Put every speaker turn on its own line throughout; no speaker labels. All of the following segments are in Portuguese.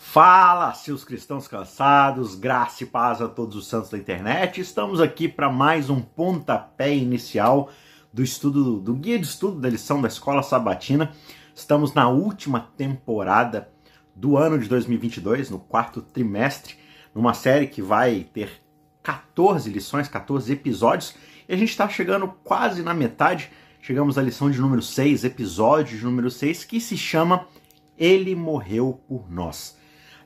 Fala, seus cristãos cansados, graça e paz a todos os santos da internet. Estamos aqui para mais um pontapé inicial do estudo do guia de estudo da lição da Escola Sabatina. Estamos na última temporada do ano de 2022, no quarto trimestre, numa série que vai ter 14 lições, 14 episódios, e a gente está chegando quase na metade. Chegamos à lição de número 6, episódio de número 6, que se chama Ele Morreu por Nós.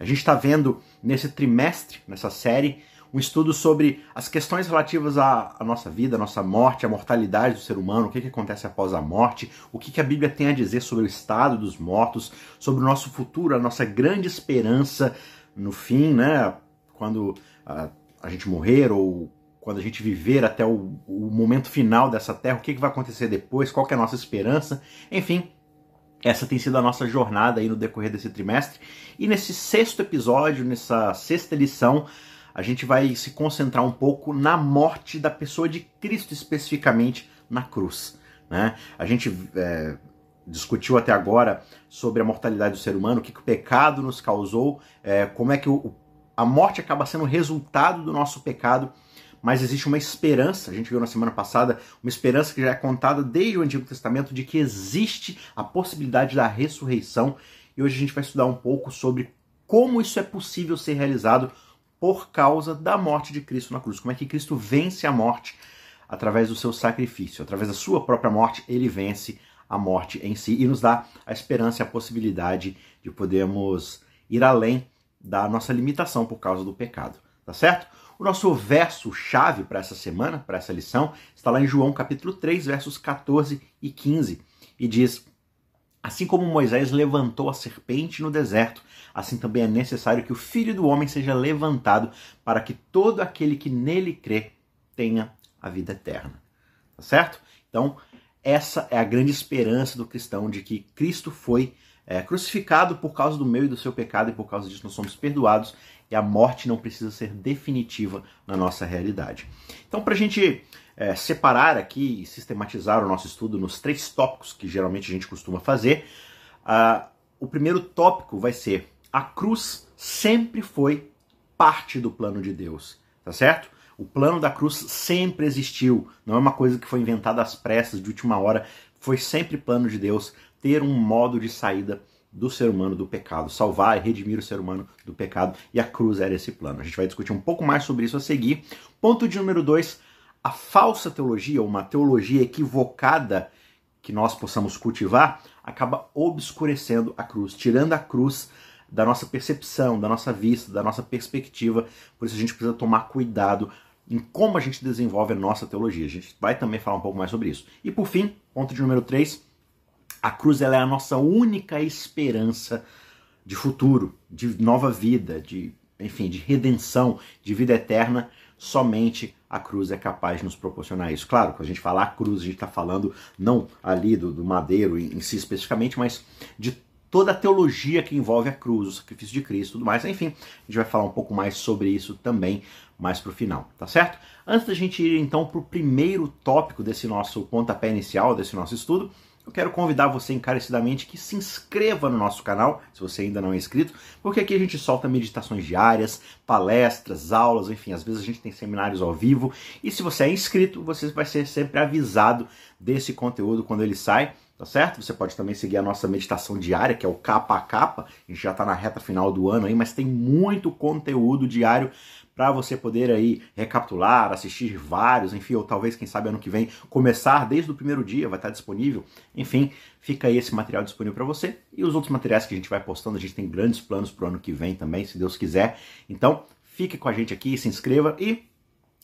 A gente está vendo nesse trimestre, nessa série, um estudo sobre as questões relativas à, à, nossa vida, à nossa morte, à mortalidade do ser humano, o que, que acontece após a morte, o que, que a Bíblia tem a dizer sobre o estado dos mortos, sobre o nosso futuro, a nossa grande esperança no fim, né? Quando a, a gente morrer ou quando a gente viver até o, o momento final dessa terra, o que, que vai acontecer depois, qual é a nossa esperança, enfim, essa tem sido a nossa jornada aí no decorrer desse trimestre. E nesse sexto episódio, nessa sexta lição, a gente vai se concentrar um pouco na morte da pessoa de Cristo, especificamente na cruz. Né? A gente é, discutiu até agora sobre a mortalidade do ser humano, o que, que o pecado nos causou, é, como é que o, a morte acaba sendo resultado do nosso pecado mas existe uma esperança, a gente viu na semana passada, uma esperança que já é contada desde o Antigo Testamento de que existe a possibilidade da ressurreição. E hoje a gente vai estudar um pouco sobre como isso é possível ser realizado por causa da morte de Cristo na cruz. Como é que Cristo vence a morte através do seu sacrifício, através da sua própria morte, ele vence a morte em si e nos dá a esperança e a possibilidade de podermos ir além da nossa limitação por causa do pecado, tá certo? O nosso verso-chave para essa semana, para essa lição, está lá em João capítulo 3, versos 14 e 15, e diz: Assim como Moisés levantou a serpente no deserto, assim também é necessário que o filho do homem seja levantado, para que todo aquele que nele crê tenha a vida eterna. Tá certo? Então, essa é a grande esperança do cristão de que Cristo foi é, crucificado por causa do meu e do seu pecado e por causa disso nós somos perdoados e a morte não precisa ser definitiva na nossa realidade. Então, para a gente é, separar aqui e sistematizar o nosso estudo nos três tópicos que geralmente a gente costuma fazer, uh, o primeiro tópico vai ser a cruz sempre foi parte do plano de Deus, tá certo? O plano da cruz sempre existiu, não é uma coisa que foi inventada às pressas de última hora, foi sempre plano de Deus ter um modo de saída do ser humano do pecado, salvar e redimir o ser humano do pecado, e a cruz era esse plano. A gente vai discutir um pouco mais sobre isso a seguir. Ponto de número dois: a falsa teologia, uma teologia equivocada que nós possamos cultivar, acaba obscurecendo a cruz, tirando a cruz da nossa percepção, da nossa vista, da nossa perspectiva. Por isso a gente precisa tomar cuidado em como a gente desenvolve a nossa teologia. A gente vai também falar um pouco mais sobre isso. E por fim, ponto de número 3, a cruz ela é a nossa única esperança de futuro, de nova vida, de enfim, de redenção, de vida eterna. Somente a cruz é capaz de nos proporcionar isso. Claro, quando a gente fala a cruz, a gente está falando não ali do, do madeiro em, em si especificamente, mas de toda a teologia que envolve a cruz, o sacrifício de Cristo, tudo mais. Enfim, a gente vai falar um pouco mais sobre isso também mais para o final, tá certo? Antes da gente ir então para o primeiro tópico desse nosso pontapé inicial, desse nosso estudo, eu quero convidar você encarecidamente que se inscreva no nosso canal, se você ainda não é inscrito, porque aqui a gente solta meditações diárias, palestras, aulas, enfim, às vezes a gente tem seminários ao vivo. E se você é inscrito, você vai ser sempre avisado desse conteúdo quando ele sai tá certo? Você pode também seguir a nossa meditação diária, que é o capa a capa. A gente já está na reta final do ano aí, mas tem muito conteúdo diário para você poder aí recapitular, assistir vários, enfim, ou talvez, quem sabe, ano que vem, começar desde o primeiro dia, vai estar disponível. Enfim, fica aí esse material disponível para você. E os outros materiais que a gente vai postando, a gente tem grandes planos para o ano que vem também, se Deus quiser. Então, fique com a gente aqui, se inscreva e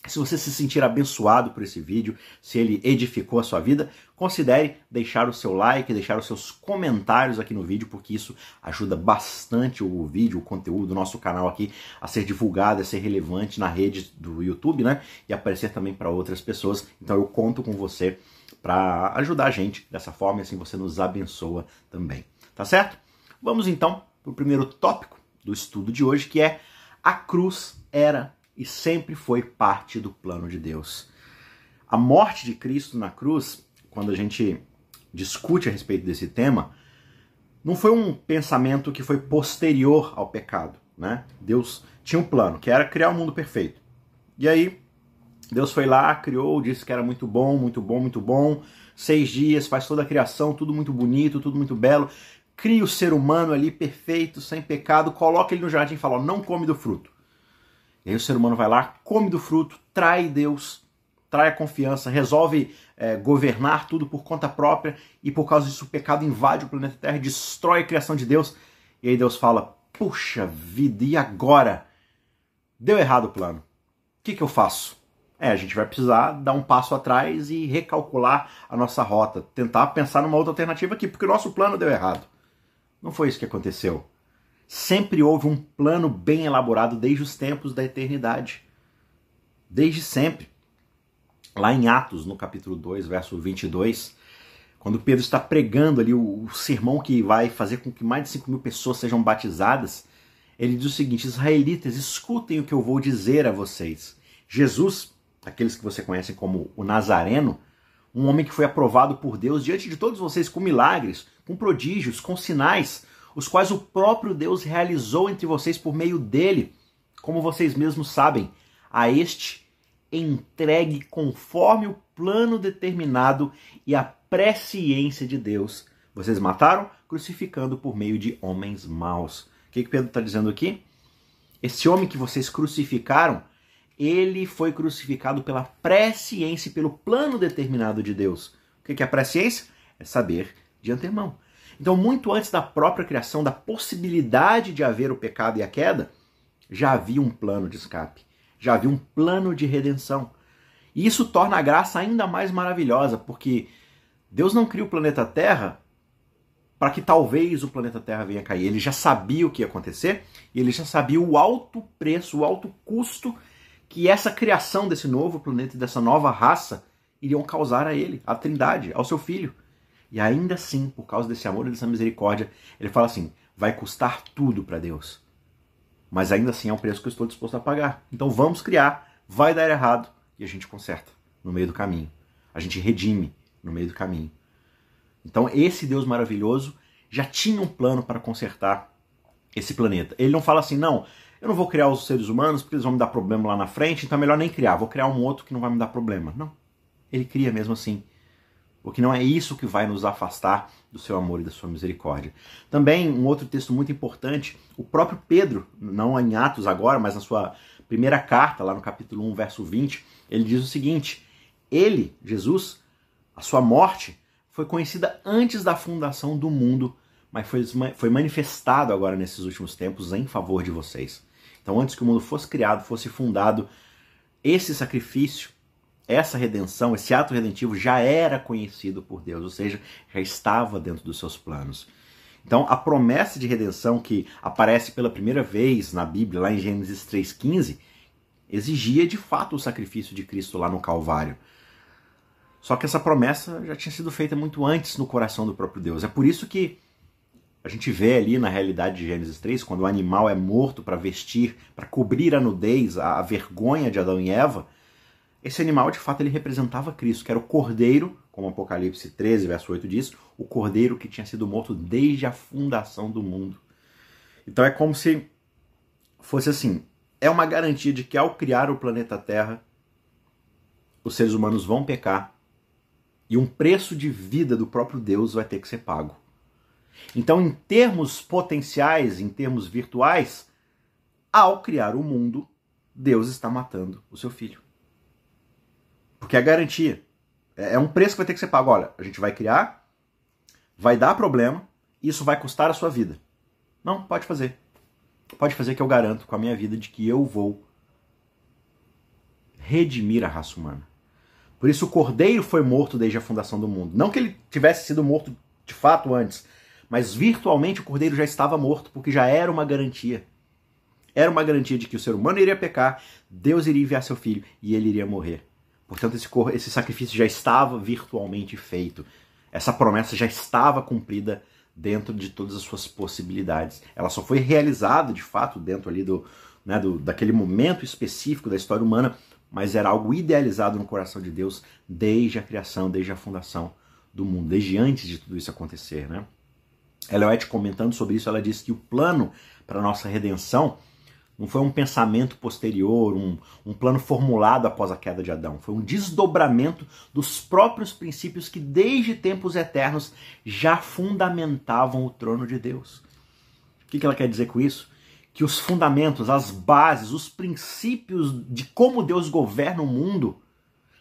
se você se sentir abençoado por esse vídeo, se ele edificou a sua vida, considere deixar o seu like, deixar os seus comentários aqui no vídeo, porque isso ajuda bastante o vídeo, o conteúdo do nosso canal aqui a ser divulgado, a ser relevante na rede do YouTube, né? E aparecer também para outras pessoas. Então eu conto com você para ajudar a gente dessa forma e assim você nos abençoa também. Tá certo? Vamos então para o primeiro tópico do estudo de hoje, que é a cruz era e sempre foi parte do plano de Deus. A morte de Cristo na cruz, quando a gente discute a respeito desse tema, não foi um pensamento que foi posterior ao pecado, né? Deus tinha um plano, que era criar um mundo perfeito. E aí, Deus foi lá, criou, disse que era muito bom, muito bom, muito bom. Seis dias, faz toda a criação, tudo muito bonito, tudo muito belo. Cria o ser humano ali perfeito, sem pecado, coloca ele no jardim e fala: não come do fruto. E aí o ser humano vai lá, come do fruto, trai Deus, trai a confiança, resolve é, governar tudo por conta própria e por causa disso o pecado invade o planeta Terra, destrói a criação de Deus. E aí Deus fala: puxa vida, e agora? Deu errado o plano. O que, que eu faço? É, a gente vai precisar dar um passo atrás e recalcular a nossa rota, tentar pensar numa outra alternativa aqui, porque o nosso plano deu errado. Não foi isso que aconteceu. Sempre houve um plano bem elaborado desde os tempos da eternidade. Desde sempre. Lá em Atos, no capítulo 2, verso 22, quando Pedro está pregando ali o, o sermão que vai fazer com que mais de 5 mil pessoas sejam batizadas, ele diz o seguinte: Israelitas, escutem o que eu vou dizer a vocês. Jesus aqueles que você conhece como o Nazareno, um homem que foi aprovado por Deus diante de todos vocês com milagres, com prodígios, com sinais, os quais o próprio Deus realizou entre vocês por meio dele, como vocês mesmos sabem, a este entregue conforme o plano determinado e a presciência de Deus. Vocês mataram crucificando por meio de homens maus. O que, que Pedro está dizendo aqui? Esse homem que vocês crucificaram ele foi crucificado pela presciência e pelo plano determinado de Deus. O que é a presciência? É saber de antemão. Então, muito antes da própria criação, da possibilidade de haver o pecado e a queda, já havia um plano de escape, já havia um plano de redenção. E isso torna a graça ainda mais maravilhosa, porque Deus não cria o planeta Terra para que talvez o planeta Terra venha cair. Ele já sabia o que ia acontecer e ele já sabia o alto preço, o alto custo que essa criação desse novo planeta e dessa nova raça iriam causar a ele, à Trindade, ao seu filho. E ainda assim, por causa desse amor e dessa misericórdia, ele fala assim: vai custar tudo para Deus. Mas ainda assim é um preço que eu estou disposto a pagar. Então vamos criar, vai dar errado e a gente conserta no meio do caminho. A gente redime no meio do caminho. Então esse Deus maravilhoso já tinha um plano para consertar esse planeta. Ele não fala assim, não, eu não vou criar os seres humanos porque eles vão me dar problema lá na frente, então é melhor nem criar, vou criar um outro que não vai me dar problema. Não. Ele cria mesmo assim. Porque não é isso que vai nos afastar do seu amor e da sua misericórdia. Também um outro texto muito importante, o próprio Pedro, não em Atos agora, mas na sua primeira carta, lá no capítulo 1, verso 20, ele diz o seguinte: Ele, Jesus, a sua morte foi conhecida antes da fundação do mundo, mas foi, foi manifestado agora nesses últimos tempos em favor de vocês. Então, antes que o mundo fosse criado, fosse fundado, esse sacrifício, essa redenção, esse ato redentivo já era conhecido por Deus, ou seja, já estava dentro dos seus planos. Então, a promessa de redenção que aparece pela primeira vez na Bíblia, lá em Gênesis 3,15, exigia de fato o sacrifício de Cristo lá no Calvário. Só que essa promessa já tinha sido feita muito antes no coração do próprio Deus. É por isso que a gente vê ali na realidade de Gênesis 3, quando o animal é morto para vestir, para cobrir a nudez, a, vergonha de Adão e Eva, esse animal de fato ele representava Cristo, que era o cordeiro, como Apocalipse 13, verso 8 diz, o cordeiro que tinha sido morto desde a fundação do mundo. Então é como se fosse assim: é uma garantia de que ao criar o planeta Terra, os seres humanos vão pecar e um preço de vida do próprio Deus vai ter que ser pago. Então, em termos potenciais, em termos virtuais, ao criar o mundo, Deus está matando o seu filho. Porque é garantia. É, é um preço que vai ter que ser pago. Olha, a gente vai criar, vai dar problema, isso vai custar a sua vida. Não, pode fazer. Pode fazer que eu garanto com a minha vida de que eu vou redimir a raça humana. Por isso o cordeiro foi morto desde a fundação do mundo. Não que ele tivesse sido morto de fato antes, mas virtualmente o cordeiro já estava morto, porque já era uma garantia. Era uma garantia de que o ser humano iria pecar, Deus iria enviar seu filho e ele iria morrer. Portanto, esse, esse sacrifício já estava virtualmente feito. Essa promessa já estava cumprida dentro de todas as suas possibilidades. Ela só foi realizada, de fato, dentro ali do, né, do, daquele momento específico da história humana, mas era algo idealizado no coração de Deus desde a criação, desde a fundação do mundo, desde antes de tudo isso acontecer, né? White comentando sobre isso, ela disse que o plano para nossa redenção não foi um pensamento posterior, um, um plano formulado após a queda de Adão. Foi um desdobramento dos próprios princípios que, desde tempos eternos, já fundamentavam o trono de Deus. O que ela quer dizer com isso? Que os fundamentos, as bases, os princípios de como Deus governa o mundo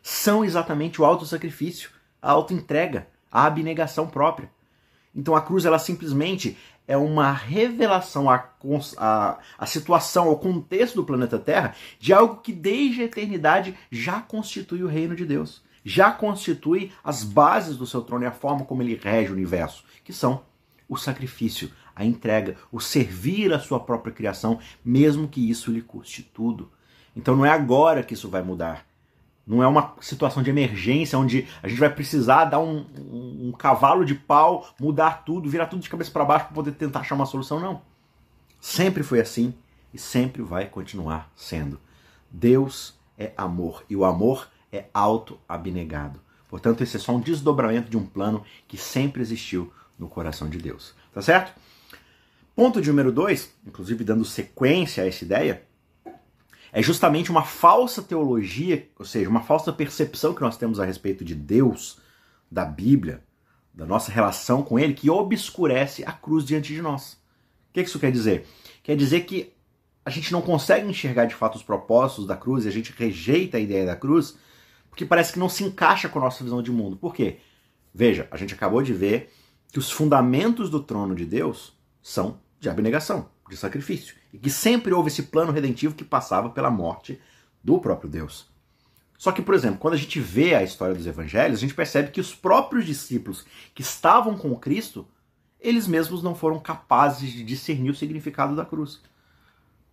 são exatamente o autossacrifício, a autoentrega, a abnegação própria. Então a cruz ela simplesmente é uma revelação à, à, à situação, ao contexto do planeta Terra de algo que desde a eternidade já constitui o reino de Deus, já constitui as bases do seu trono e a forma como ele rege o universo, que são o sacrifício, a entrega, o servir a sua própria criação, mesmo que isso lhe custe tudo. Então não é agora que isso vai mudar. Não é uma situação de emergência onde a gente vai precisar dar um, um, um cavalo de pau, mudar tudo, virar tudo de cabeça para baixo para poder tentar achar uma solução. Não. Sempre foi assim e sempre vai continuar sendo. Deus é amor e o amor é auto-abnegado. Portanto, esse é só um desdobramento de um plano que sempre existiu no coração de Deus. Tá certo? Ponto de número dois, inclusive dando sequência a essa ideia, é justamente uma falsa teologia, ou seja, uma falsa percepção que nós temos a respeito de Deus, da Bíblia, da nossa relação com Ele, que obscurece a cruz diante de nós. O que isso quer dizer? Quer dizer que a gente não consegue enxergar de fato os propósitos da cruz e a gente rejeita a ideia da cruz porque parece que não se encaixa com a nossa visão de mundo. Por quê? Veja, a gente acabou de ver que os fundamentos do trono de Deus são de abnegação de sacrifício. E que sempre houve esse plano redentivo que passava pela morte do próprio Deus. Só que, por exemplo, quando a gente vê a história dos evangelhos, a gente percebe que os próprios discípulos que estavam com Cristo, eles mesmos não foram capazes de discernir o significado da cruz.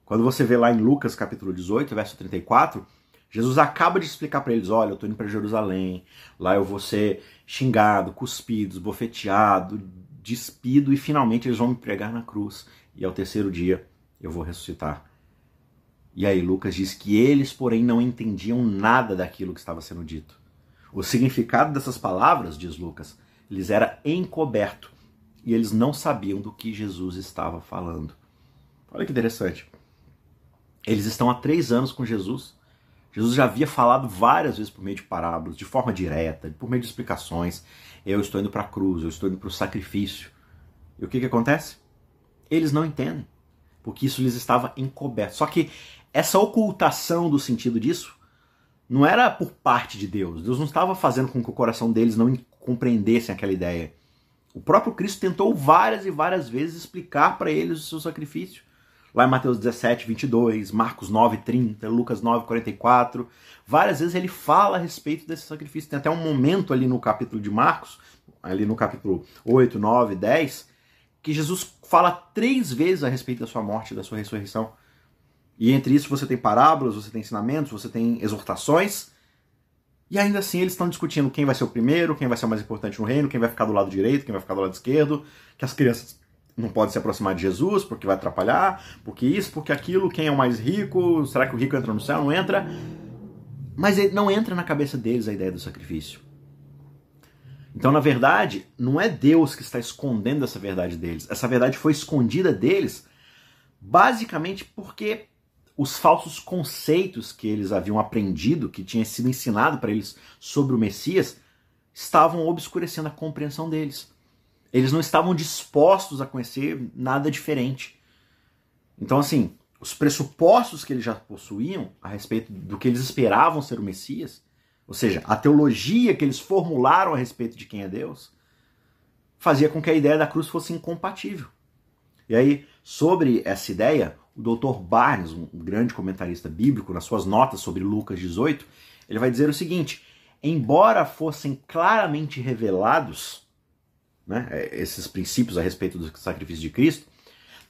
Quando você vê lá em Lucas capítulo 18, verso 34, Jesus acaba de explicar para eles: olha, eu estou indo para Jerusalém, lá eu vou ser xingado, cuspido, esbofeteado, despido e finalmente eles vão me pregar na cruz e ao terceiro dia eu vou ressuscitar. E aí Lucas diz que eles, porém, não entendiam nada daquilo que estava sendo dito. O significado dessas palavras, diz Lucas, lhes era encoberto e eles não sabiam do que Jesus estava falando. Olha que interessante. Eles estão há três anos com Jesus. Jesus já havia falado várias vezes por meio de parábolas, de forma direta, por meio de explicações. Eu estou indo para a cruz, eu estou indo para o sacrifício. E o que, que acontece? Eles não entendem, porque isso lhes estava encoberto. Só que essa ocultação do sentido disso não era por parte de Deus. Deus não estava fazendo com que o coração deles não compreendessem aquela ideia. O próprio Cristo tentou várias e várias vezes explicar para eles o seu sacrifício. Lá em Mateus 17, 22, Marcos 9, 30, Lucas 9, 44. Várias vezes ele fala a respeito desse sacrifício. Tem até um momento ali no capítulo de Marcos, ali no capítulo 8, 9, 10, que Jesus fala três vezes a respeito da sua morte da sua ressurreição. E entre isso você tem parábolas, você tem ensinamentos, você tem exortações. E ainda assim eles estão discutindo quem vai ser o primeiro, quem vai ser o mais importante no reino, quem vai ficar do lado direito, quem vai ficar do lado esquerdo, que as crianças não podem se aproximar de Jesus porque vai atrapalhar, porque isso, porque aquilo, quem é o mais rico, será que o rico entra no céu? Não entra. Mas não entra na cabeça deles a ideia do sacrifício. Então, na verdade, não é Deus que está escondendo essa verdade deles. Essa verdade foi escondida deles basicamente porque os falsos conceitos que eles haviam aprendido, que tinha sido ensinado para eles sobre o Messias, estavam obscurecendo a compreensão deles. Eles não estavam dispostos a conhecer nada diferente. Então, assim, os pressupostos que eles já possuíam a respeito do que eles esperavam ser o Messias ou seja, a teologia que eles formularam a respeito de quem é Deus, fazia com que a ideia da cruz fosse incompatível. E aí, sobre essa ideia, o Dr. Barnes, um grande comentarista bíblico, nas suas notas sobre Lucas 18, ele vai dizer o seguinte: embora fossem claramente revelados né, esses princípios a respeito do sacrifício de Cristo,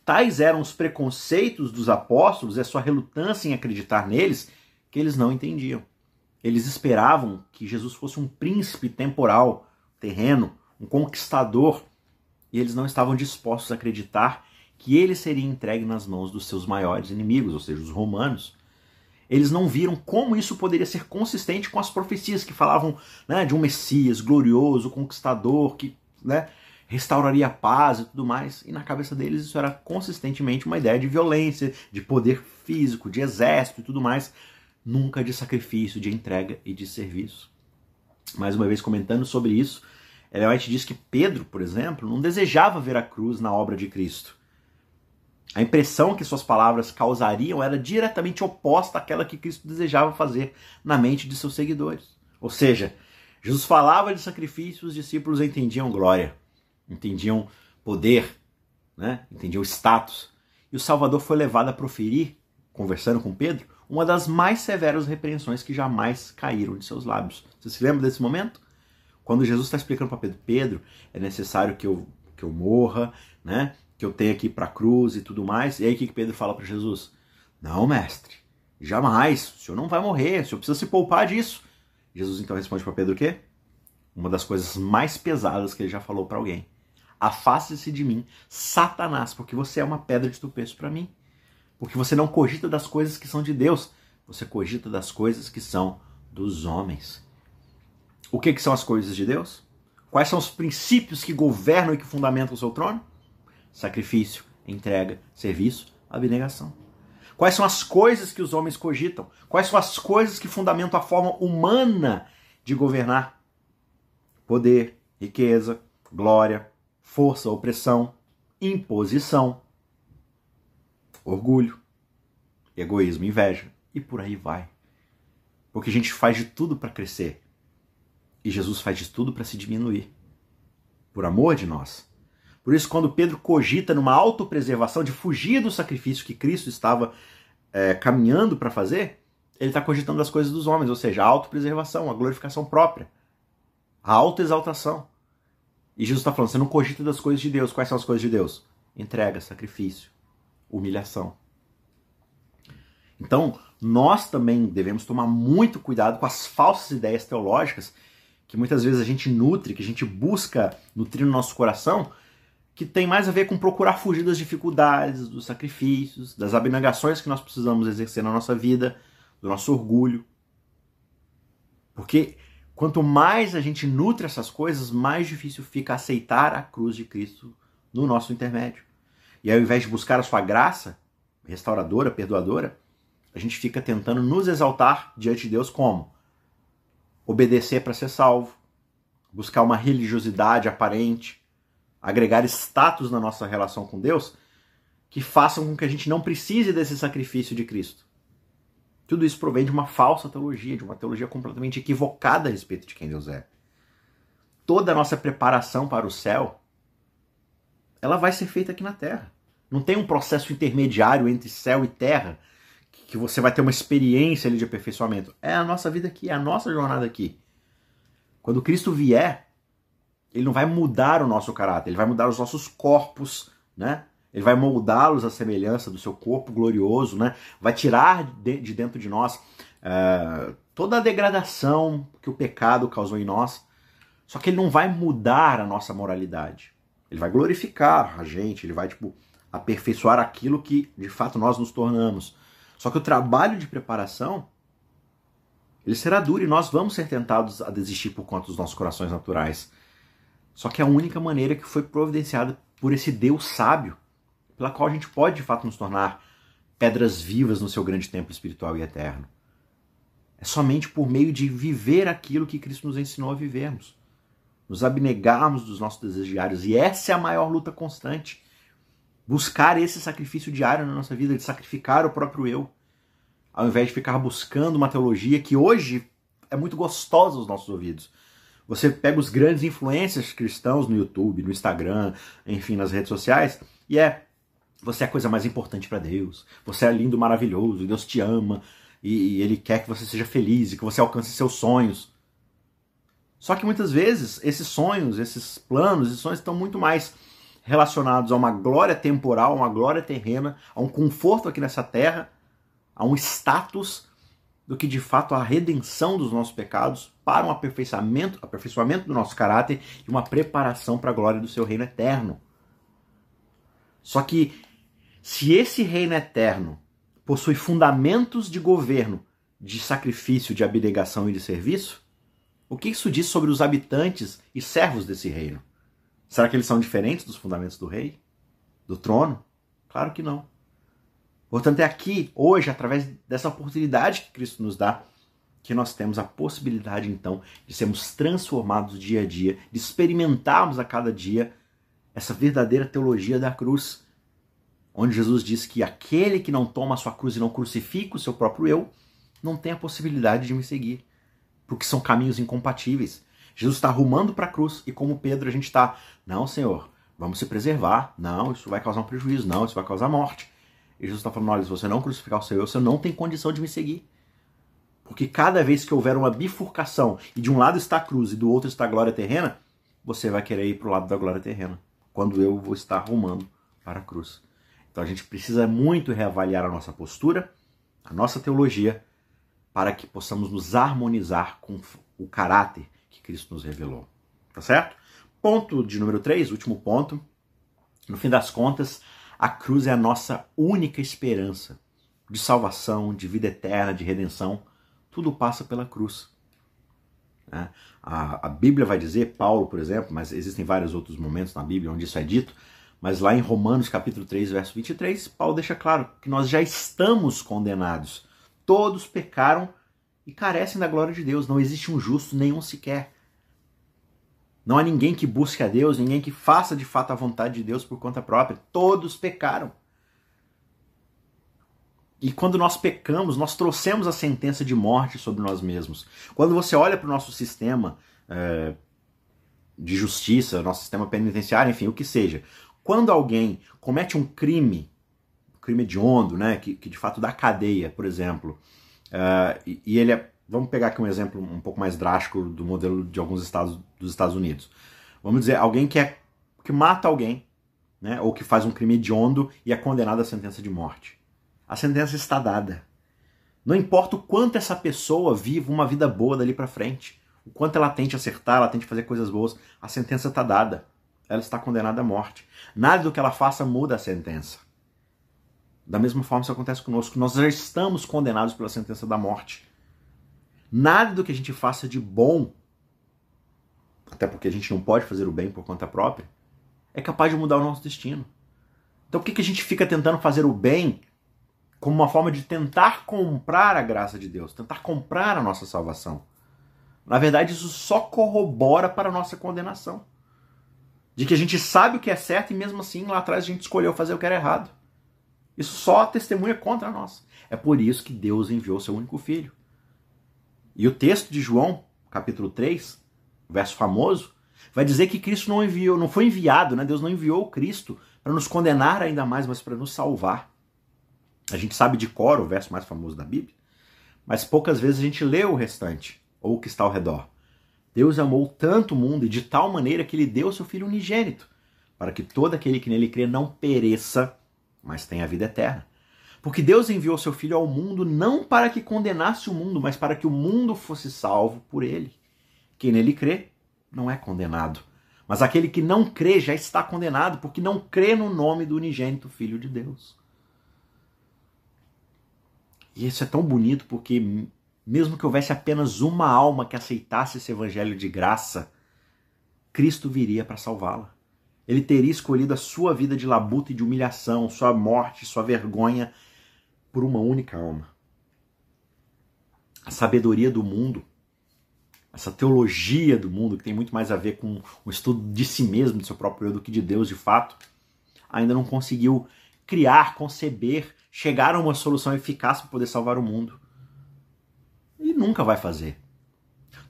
tais eram os preconceitos dos apóstolos e a sua relutância em acreditar neles que eles não entendiam. Eles esperavam que Jesus fosse um príncipe temporal, terreno, um conquistador, e eles não estavam dispostos a acreditar que ele seria entregue nas mãos dos seus maiores inimigos, ou seja, os romanos. Eles não viram como isso poderia ser consistente com as profecias que falavam né, de um Messias glorioso, conquistador, que né, restauraria a paz e tudo mais. E na cabeça deles isso era consistentemente uma ideia de violência, de poder físico, de exército e tudo mais, nunca de sacrifício, de entrega e de serviço. Mais uma vez comentando sobre isso, Ellen White diz que Pedro, por exemplo, não desejava ver a cruz na obra de Cristo. A impressão que suas palavras causariam era diretamente oposta àquela que Cristo desejava fazer na mente de seus seguidores. Ou seja, Jesus falava de sacrifício, os discípulos entendiam glória, entendiam poder, né? entendiam status. E o Salvador foi levado a proferir, conversando com Pedro, uma das mais severas repreensões que jamais caíram de seus lábios. Você se lembra desse momento? Quando Jesus está explicando para Pedro, Pedro, é necessário que eu, que eu morra, né? que eu tenha que ir para a cruz e tudo mais. E aí o que Pedro fala para Jesus? Não, mestre, jamais, o senhor não vai morrer, o senhor precisa se poupar disso. Jesus então responde para Pedro o quê? Uma das coisas mais pesadas que ele já falou para alguém. Afaste-se de mim, Satanás, porque você é uma pedra de tropeço para mim. Porque você não cogita das coisas que são de Deus, você cogita das coisas que são dos homens. O que, que são as coisas de Deus? Quais são os princípios que governam e que fundamentam o seu trono? sacrifício, entrega, serviço, abnegação. Quais são as coisas que os homens cogitam? Quais são as coisas que fundamentam a forma humana de governar? Poder, riqueza, glória, força, opressão, imposição, orgulho, egoísmo, inveja e por aí vai. Porque a gente faz de tudo para crescer e Jesus faz de tudo para se diminuir. Por amor de nós. Por isso, quando Pedro cogita numa autopreservação de fugir do sacrifício que Cristo estava é, caminhando para fazer, ele está cogitando as coisas dos homens, ou seja, a autopreservação, a glorificação própria, a autoexaltação. E Jesus está falando: você não cogita das coisas de Deus. Quais são as coisas de Deus? Entrega, sacrifício, humilhação. Então, nós também devemos tomar muito cuidado com as falsas ideias teológicas que muitas vezes a gente nutre, que a gente busca nutrir no nosso coração, que tem mais a ver com procurar fugir das dificuldades, dos sacrifícios, das abnegações que nós precisamos exercer na nossa vida, do nosso orgulho. Porque quanto mais a gente nutre essas coisas, mais difícil fica aceitar a cruz de Cristo no nosso intermédio. E ao invés de buscar a sua graça, restauradora, perdoadora, a gente fica tentando nos exaltar diante de Deus como? Obedecer para ser salvo, buscar uma religiosidade aparente, agregar status na nossa relação com Deus que façam com que a gente não precise desse sacrifício de Cristo. Tudo isso provém de uma falsa teologia, de uma teologia completamente equivocada a respeito de quem Deus é. Toda a nossa preparação para o céu, ela vai ser feita aqui na Terra. Não tem um processo intermediário entre céu e terra que você vai ter uma experiência ali de aperfeiçoamento. É a nossa vida aqui, é a nossa jornada aqui. Quando Cristo vier, ele não vai mudar o nosso caráter, ele vai mudar os nossos corpos, né? Ele vai moldá-los à semelhança do seu corpo glorioso, né? Vai tirar de dentro de nós uh, toda a degradação que o pecado causou em nós. Só que ele não vai mudar a nossa moralidade. Ele vai glorificar a gente, ele vai tipo aperfeiçoar aquilo que de fato nós nos tornamos. Só que o trabalho de preparação ele será duro e nós vamos ser tentados a desistir por conta dos nossos corações naturais. Só que é a única maneira que foi providenciada por esse Deus sábio, pela qual a gente pode de fato nos tornar pedras vivas no seu grande templo espiritual e eterno. É somente por meio de viver aquilo que Cristo nos ensinou a vivermos. Nos abnegarmos dos nossos desejos diários. E essa é a maior luta constante. Buscar esse sacrifício diário na nossa vida, de sacrificar o próprio eu. Ao invés de ficar buscando uma teologia que hoje é muito gostosa aos nossos ouvidos você pega os grandes influencers cristãos no YouTube, no Instagram, enfim, nas redes sociais, e é você é a coisa mais importante para Deus. Você é lindo, maravilhoso, Deus te ama e, e ele quer que você seja feliz e que você alcance seus sonhos. Só que muitas vezes esses sonhos, esses planos, esses sonhos estão muito mais relacionados a uma glória temporal, a uma glória terrena, a um conforto aqui nessa terra, a um status do que de fato a redenção dos nossos pecados para um aperfeiçoamento, aperfeiçoamento do nosso caráter e uma preparação para a glória do seu reino eterno. Só que se esse reino eterno possui fundamentos de governo, de sacrifício, de abnegação e de serviço, o que isso diz sobre os habitantes e servos desse reino? Será que eles são diferentes dos fundamentos do rei? Do trono? Claro que não. Portanto, é aqui, hoje, através dessa oportunidade que Cristo nos dá, que nós temos a possibilidade, então, de sermos transformados dia a dia, de experimentarmos a cada dia essa verdadeira teologia da cruz, onde Jesus diz que aquele que não toma a sua cruz e não crucifica o seu próprio eu, não tem a possibilidade de me seguir, porque são caminhos incompatíveis. Jesus está arrumando para a cruz e como Pedro a gente está, não, Senhor, vamos se preservar, não, isso vai causar um prejuízo, não, isso vai causar morte. E Jesus está falando, olha, se você não crucificar o eu, você não tem condição de me seguir. Porque cada vez que houver uma bifurcação e de um lado está a cruz e do outro está a glória terrena, você vai querer ir para o lado da glória terrena quando eu vou estar rumando para a cruz. Então a gente precisa muito reavaliar a nossa postura, a nossa teologia, para que possamos nos harmonizar com o caráter que Cristo nos revelou. Tá certo? Ponto de número 3, último ponto. No fim das contas, a cruz é a nossa única esperança de salvação, de vida eterna, de redenção. Tudo passa pela cruz. Né? A, a, Bíblia vai dizer, Paulo, por exemplo, mas existem vários outros momentos na Bíblia onde isso é dito, mas lá em Romanos capítulo 3, verso 23, Paulo deixa claro que nós já estamos condenados. Todos pecaram e carecem da glória de Deus. Não existe um justo, nenhum sequer. Não há ninguém que busque a Deus, ninguém que faça de fato a vontade de Deus por conta própria. Todos pecaram. E quando nós pecamos, nós trouxemos a sentença de morte sobre nós mesmos. Quando você olha para o nosso sistema é, de justiça, nosso sistema penitenciário, enfim, o que seja, quando alguém comete um crime, crime hediondo, né, que, que de fato dá cadeia, por exemplo, uh, e, e, ele é, vamos pegar aqui um exemplo um pouco mais drástico do modelo de alguns estados dos Estados Unidos. Vamos dizer, alguém que, é, que mata alguém, né, ou que faz um crime hediondo e é condenado à sentença de morte a sentença está dada. Não importa o quanto essa pessoa viva uma vida boa dali para frente, o quanto ela tente acertar, ela tente fazer coisas boas, a sentença está dada. Ela está condenada à morte. Nada do que ela faça muda a sentença. Da mesma forma isso acontece conosco. Nós já estamos condenados pela sentença da morte. Nada do que a gente faça de bom, até porque a gente não pode fazer o bem por conta própria, é capaz de mudar o nosso destino. Então por que, que a gente fica tentando fazer o bem como uma forma de tentar comprar a graça de Deus, tentar comprar a nossa salvação. Na verdade, isso só corrobora para a nossa condenação. De que a gente sabe o que é certo e mesmo assim lá atrás a gente escolheu fazer o que era errado. Isso só testemunha contra nós. É por isso que Deus enviou seu único filho. E o texto de João, capítulo 3, verso famoso, vai dizer que Cristo não enviou, não foi enviado, né? Deus não enviou o Cristo para nos condenar ainda mais, mas para nos salvar. A gente sabe de cor o verso mais famoso da Bíblia, mas poucas vezes a gente lê o restante, ou o que está ao redor. Deus amou tanto o mundo e de tal maneira que ele deu seu Filho unigênito, para que todo aquele que nele crê não pereça, mas tenha a vida eterna. Porque Deus enviou seu Filho ao mundo não para que condenasse o mundo, mas para que o mundo fosse salvo por ele. Quem nele crê não é condenado. Mas aquele que não crê já está condenado, porque não crê no nome do unigênito Filho de Deus. E isso é tão bonito porque, mesmo que houvesse apenas uma alma que aceitasse esse evangelho de graça, Cristo viria para salvá-la. Ele teria escolhido a sua vida de labuta e de humilhação, sua morte, sua vergonha, por uma única alma. A sabedoria do mundo, essa teologia do mundo, que tem muito mais a ver com o estudo de si mesmo, de seu próprio eu, do que de Deus de fato, ainda não conseguiu criar, conceber chegar a uma solução eficaz para poder salvar o mundo. E nunca vai fazer.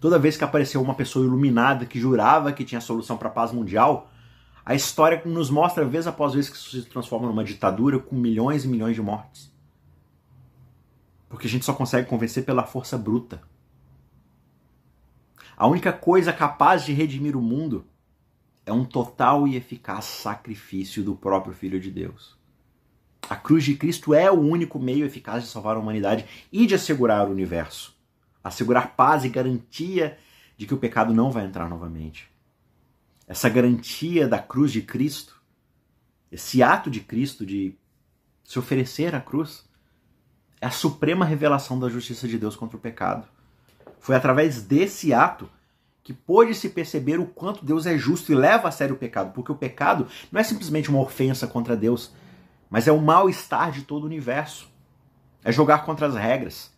Toda vez que apareceu uma pessoa iluminada que jurava que tinha solução para a paz mundial, a história nos mostra vez após vez que isso se transforma numa ditadura com milhões e milhões de mortes. Porque a gente só consegue convencer pela força bruta. A única coisa capaz de redimir o mundo é um total e eficaz sacrifício do próprio Filho de Deus. A cruz de Cristo é o único meio eficaz de salvar a humanidade e de assegurar o universo. Assegurar paz e garantia de que o pecado não vai entrar novamente. Essa garantia da cruz de Cristo, esse ato de Cristo de se oferecer à cruz, é a suprema revelação da justiça de Deus contra o pecado. Foi através desse ato que pôde se perceber o quanto Deus é justo e leva a sério o pecado, porque o pecado não é simplesmente uma ofensa contra Deus, mas é o mal-estar de todo o universo. É jogar contra as regras,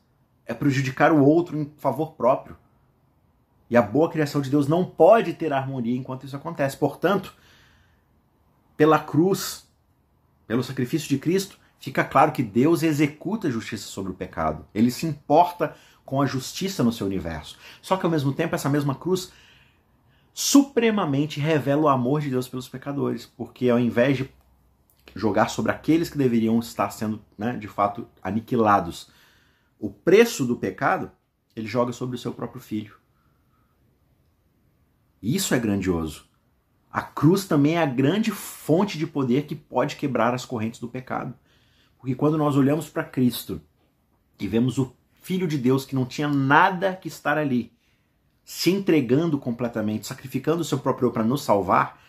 é prejudicar o outro em favor próprio. E a boa criação de Deus não pode ter harmonia enquanto isso acontece. Portanto, pela cruz, pelo sacrifício de Cristo, fica claro que Deus executa a justiça sobre o pecado. Ele se importa com a justiça no seu universo. Só que ao mesmo tempo, essa mesma cruz supremamente revela o amor de Deus pelos pecadores, porque ao invés de jogar sobre aqueles que deveriam estar sendo, né, de fato, aniquilados, o preço do pecado, ele joga sobre o seu próprio filho. Isso é grandioso. A cruz também é a grande fonte de poder que pode quebrar as correntes do pecado. Porque quando nós olhamos para Cristo e vemos o Filho de Deus que não tinha nada que estar ali, se entregando completamente, sacrificando o seu próprio eu para nos salvar,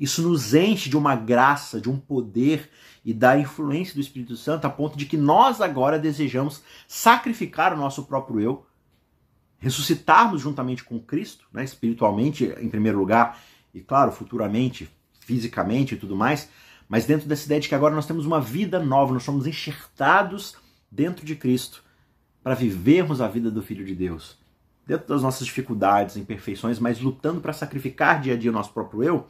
isso nos enche de uma graça, de um poder e da influência do Espírito Santo a ponto de que nós agora desejamos sacrificar o nosso próprio eu, ressuscitarmos juntamente com Cristo, né, espiritualmente em primeiro lugar, e claro, futuramente, fisicamente e tudo mais, mas dentro dessa ideia de que agora nós temos uma vida nova, nós somos enxertados dentro de Cristo para vivermos a vida do Filho de Deus. Dentro das nossas dificuldades, imperfeições, mas lutando para sacrificar dia a dia o nosso próprio eu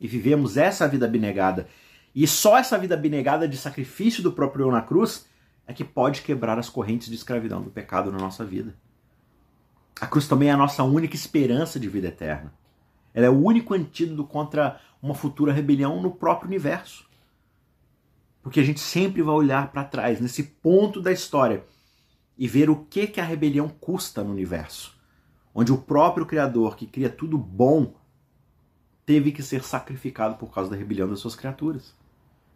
e vivemos essa vida abnegada. E só essa vida abnegada de sacrifício do próprio eu na cruz é que pode quebrar as correntes de escravidão do pecado na nossa vida. A cruz também é a nossa única esperança de vida eterna. Ela é o único antídoto contra uma futura rebelião no próprio universo. Porque a gente sempre vai olhar para trás, nesse ponto da história, e ver o que, que a rebelião custa no universo. Onde o próprio Criador, que cria tudo bom, teve que ser sacrificado por causa da rebelião das suas criaturas.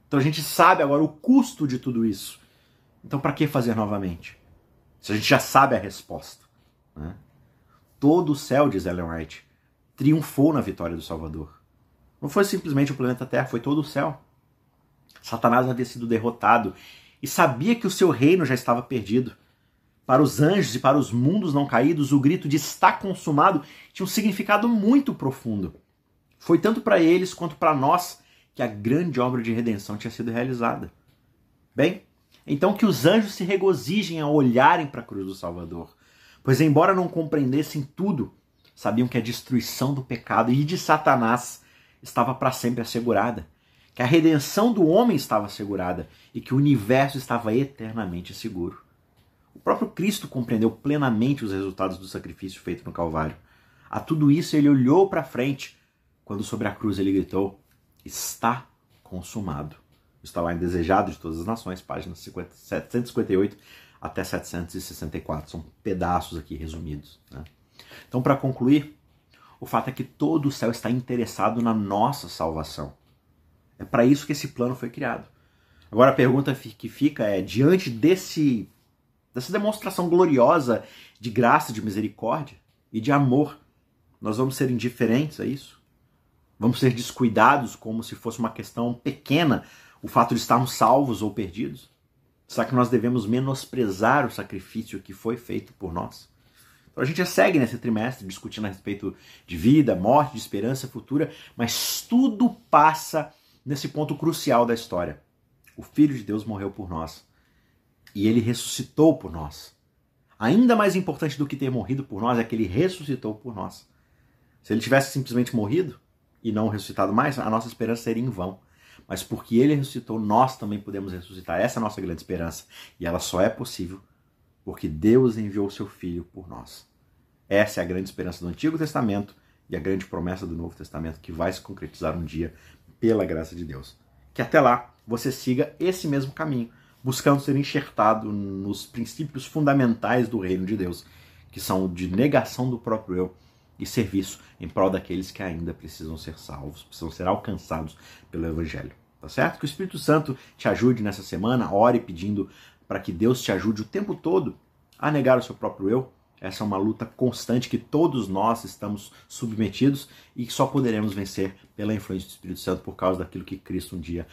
Então a gente sabe agora o custo de tudo isso. Então para que fazer novamente? Se a gente já sabe a resposta. Né? Todo o céu, diz Ellen White, triunfou na vitória do Salvador. Não foi simplesmente o planeta Terra, foi todo o céu. Satanás havia sido derrotado e sabia que o seu reino já estava perdido. Para os anjos e para os mundos não caídos, o grito de está consumado tinha um significado muito profundo. Foi tanto para eles quanto para nós que a grande obra de redenção tinha sido realizada. Bem, então que os anjos se regozijem ao olharem para a cruz do Salvador, pois, embora não compreendessem tudo, sabiam que a destruição do pecado e de Satanás estava para sempre assegurada, que a redenção do homem estava assegurada e que o universo estava eternamente seguro. O próprio Cristo compreendeu plenamente os resultados do sacrifício feito no Calvário. A tudo isso ele olhou para frente quando sobre a cruz ele gritou: Está consumado. Está lá em Desejado de Todas as Nações, páginas 758 até 764. São pedaços aqui resumidos. Né? Então, para concluir, o fato é que todo o céu está interessado na nossa salvação. É para isso que esse plano foi criado. Agora a pergunta que fica é: diante desse dessa demonstração gloriosa de graça, de misericórdia e de amor, nós vamos ser indiferentes a isso? Vamos ser descuidados como se fosse uma questão pequena o fato de estarmos salvos ou perdidos? Será que nós devemos menosprezar o sacrifício que foi feito por nós? Então a gente já segue nesse trimestre discutindo a respeito de vida, morte, de esperança futura, mas tudo passa nesse ponto crucial da história. O Filho de Deus morreu por nós e ele ressuscitou por nós. Ainda mais importante do que ter morrido por nós é que ele ressuscitou por nós. Se ele tivesse simplesmente morrido e não ressuscitado mais, a nossa esperança seria em vão. Mas porque ele ressuscitou, nós também podemos ressuscitar. Essa é a nossa grande esperança. E ela só é possível porque Deus enviou o seu Filho por nós. Essa é a grande esperança do Antigo Testamento e a grande promessa do Novo Testamento que vai se concretizar um dia pela graça de Deus. Que até lá você siga esse mesmo caminho buscando ser enxertado nos princípios fundamentais do reino de Deus, que são de negação do próprio eu e serviço em prol daqueles que ainda precisam ser salvos, precisam ser alcançados pelo Evangelho. Tá certo? Que o Espírito Santo te ajude nessa semana, ore pedindo para que Deus te ajude o tempo todo a negar o seu próprio eu. Essa é uma luta constante que todos nós estamos submetidos e que só poderemos vencer pela influência do Espírito Santo por causa daquilo que Cristo um dia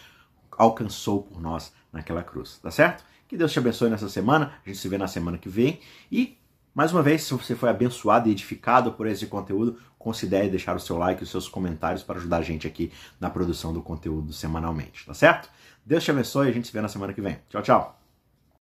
alcançou por nós naquela cruz, tá certo? Que Deus te abençoe nessa semana, a gente se vê na semana que vem e Mais uma vez, se você foi abençoado e edificado por esse conteúdo, considere deixar o seu like e os seus comentários para ajudar a gente aqui na produção do conteúdo semanalmente, tá certo? Deus te abençoe e a gente se vê na semana que vem. Tchau, tchau!